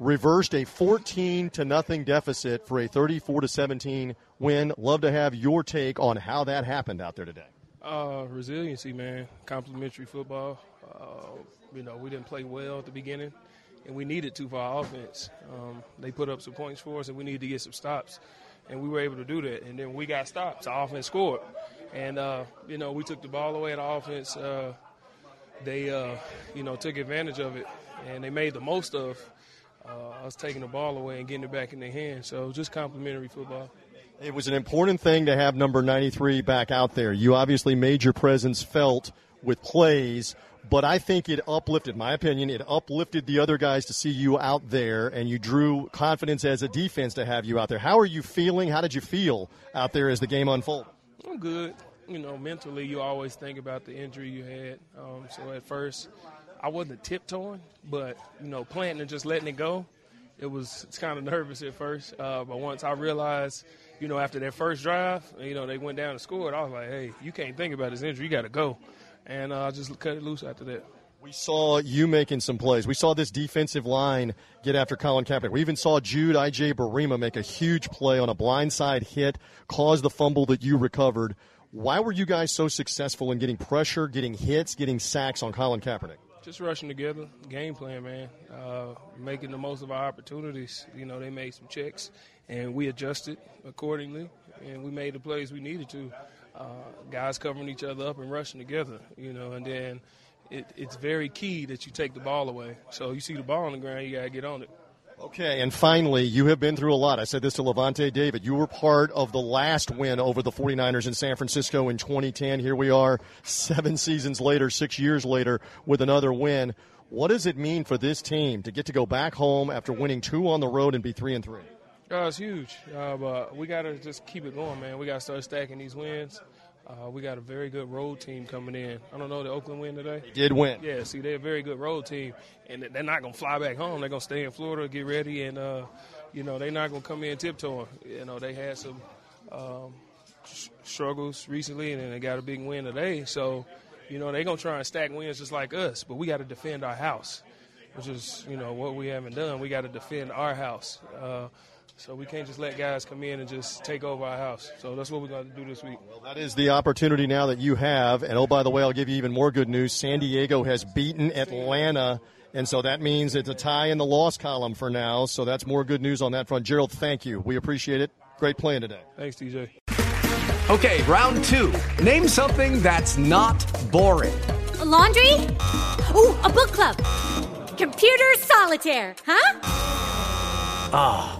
reversed a 14 to nothing deficit for a 34 to 17 win. Love to have your take on how that happened out there today. Uh, resiliency, man. Complementary football. Uh, you know, we didn't play well at the beginning, and we needed to for our offense. Um, they put up some points for us, and we needed to get some stops, and we were able to do that. And then we got stops. Our offense scored, and uh, you know, we took the ball away at offense. Uh, they, uh, you know, took advantage of it, and they made the most of uh, us taking the ball away and getting it back in their hands. So just complimentary football. It was an important thing to have number 93 back out there. You obviously made your presence felt with plays, but I think it uplifted, my opinion, it uplifted the other guys to see you out there, and you drew confidence as a defense to have you out there. How are you feeling? How did you feel out there as the game unfolded? I'm good. You know, mentally, you always think about the injury you had. Um, so at first, I wasn't tiptoeing, but you know, planting and just letting it go. It was it's kind of nervous at first, uh, but once I realized, you know, after that first drive, you know, they went down and scored. I was like, hey, you can't think about this injury. You got to go, and uh, I just cut it loose after that. We saw you making some plays. We saw this defensive line get after Colin Kaepernick. We even saw Jude Adjei-Barimah make a huge play on a blindside hit, cause the fumble that you recovered. Why were you guys so successful in getting pressure, getting hits, getting sacks on Colin Kaepernick? Just rushing together, game plan, man. Uh, making the most of our opportunities. You know, they made some checks, and we adjusted accordingly, and we made the plays we needed to. Uh, guys covering each other up and rushing together, you know, and then it, it's very key that you take the ball away. So you see the ball on the ground, you got to get on it. Okay, and finally, you have been through a lot. I said this to Lavonte David. You were part of the last win over the 49ers in San Francisco in 2010. Here we are, seven seasons later, six years later, with another win. What does it mean for this team to get to go back home after winning two on the road and be three and three? Uh, it's huge, uh, but we got to just keep it going, man. We got to start stacking these wins. Uh, we got a very good road team coming in. I don't know the Oakland win today. They did win. Yeah, see, they're a very good road team, and they're not gonna fly back home. They're gonna stay in Florida, get ready, and uh, you know they're not gonna come in tiptoeing. You know they had some um, sh- struggles recently, and then they got a big win today. So, you know they're gonna try and stack wins just like us, but we got to defend our house, which is you know what we haven't done. We got to defend our house. Uh, so we can't just let guys come in and just take over our house. So that's what we're going to do this week. Well, that is the opportunity now that you have. And oh, by the way, I'll give you even more good news. San Diego has beaten Atlanta. And so that means it's a tie in the loss column for now. So that's more good news on that front. Gerald, thank you. We appreciate it. Great playing today. Thanks, DJ. Okay, round two. Name something that's not boring. A laundry? Ooh, a book club. Computer solitaire, huh? Ah.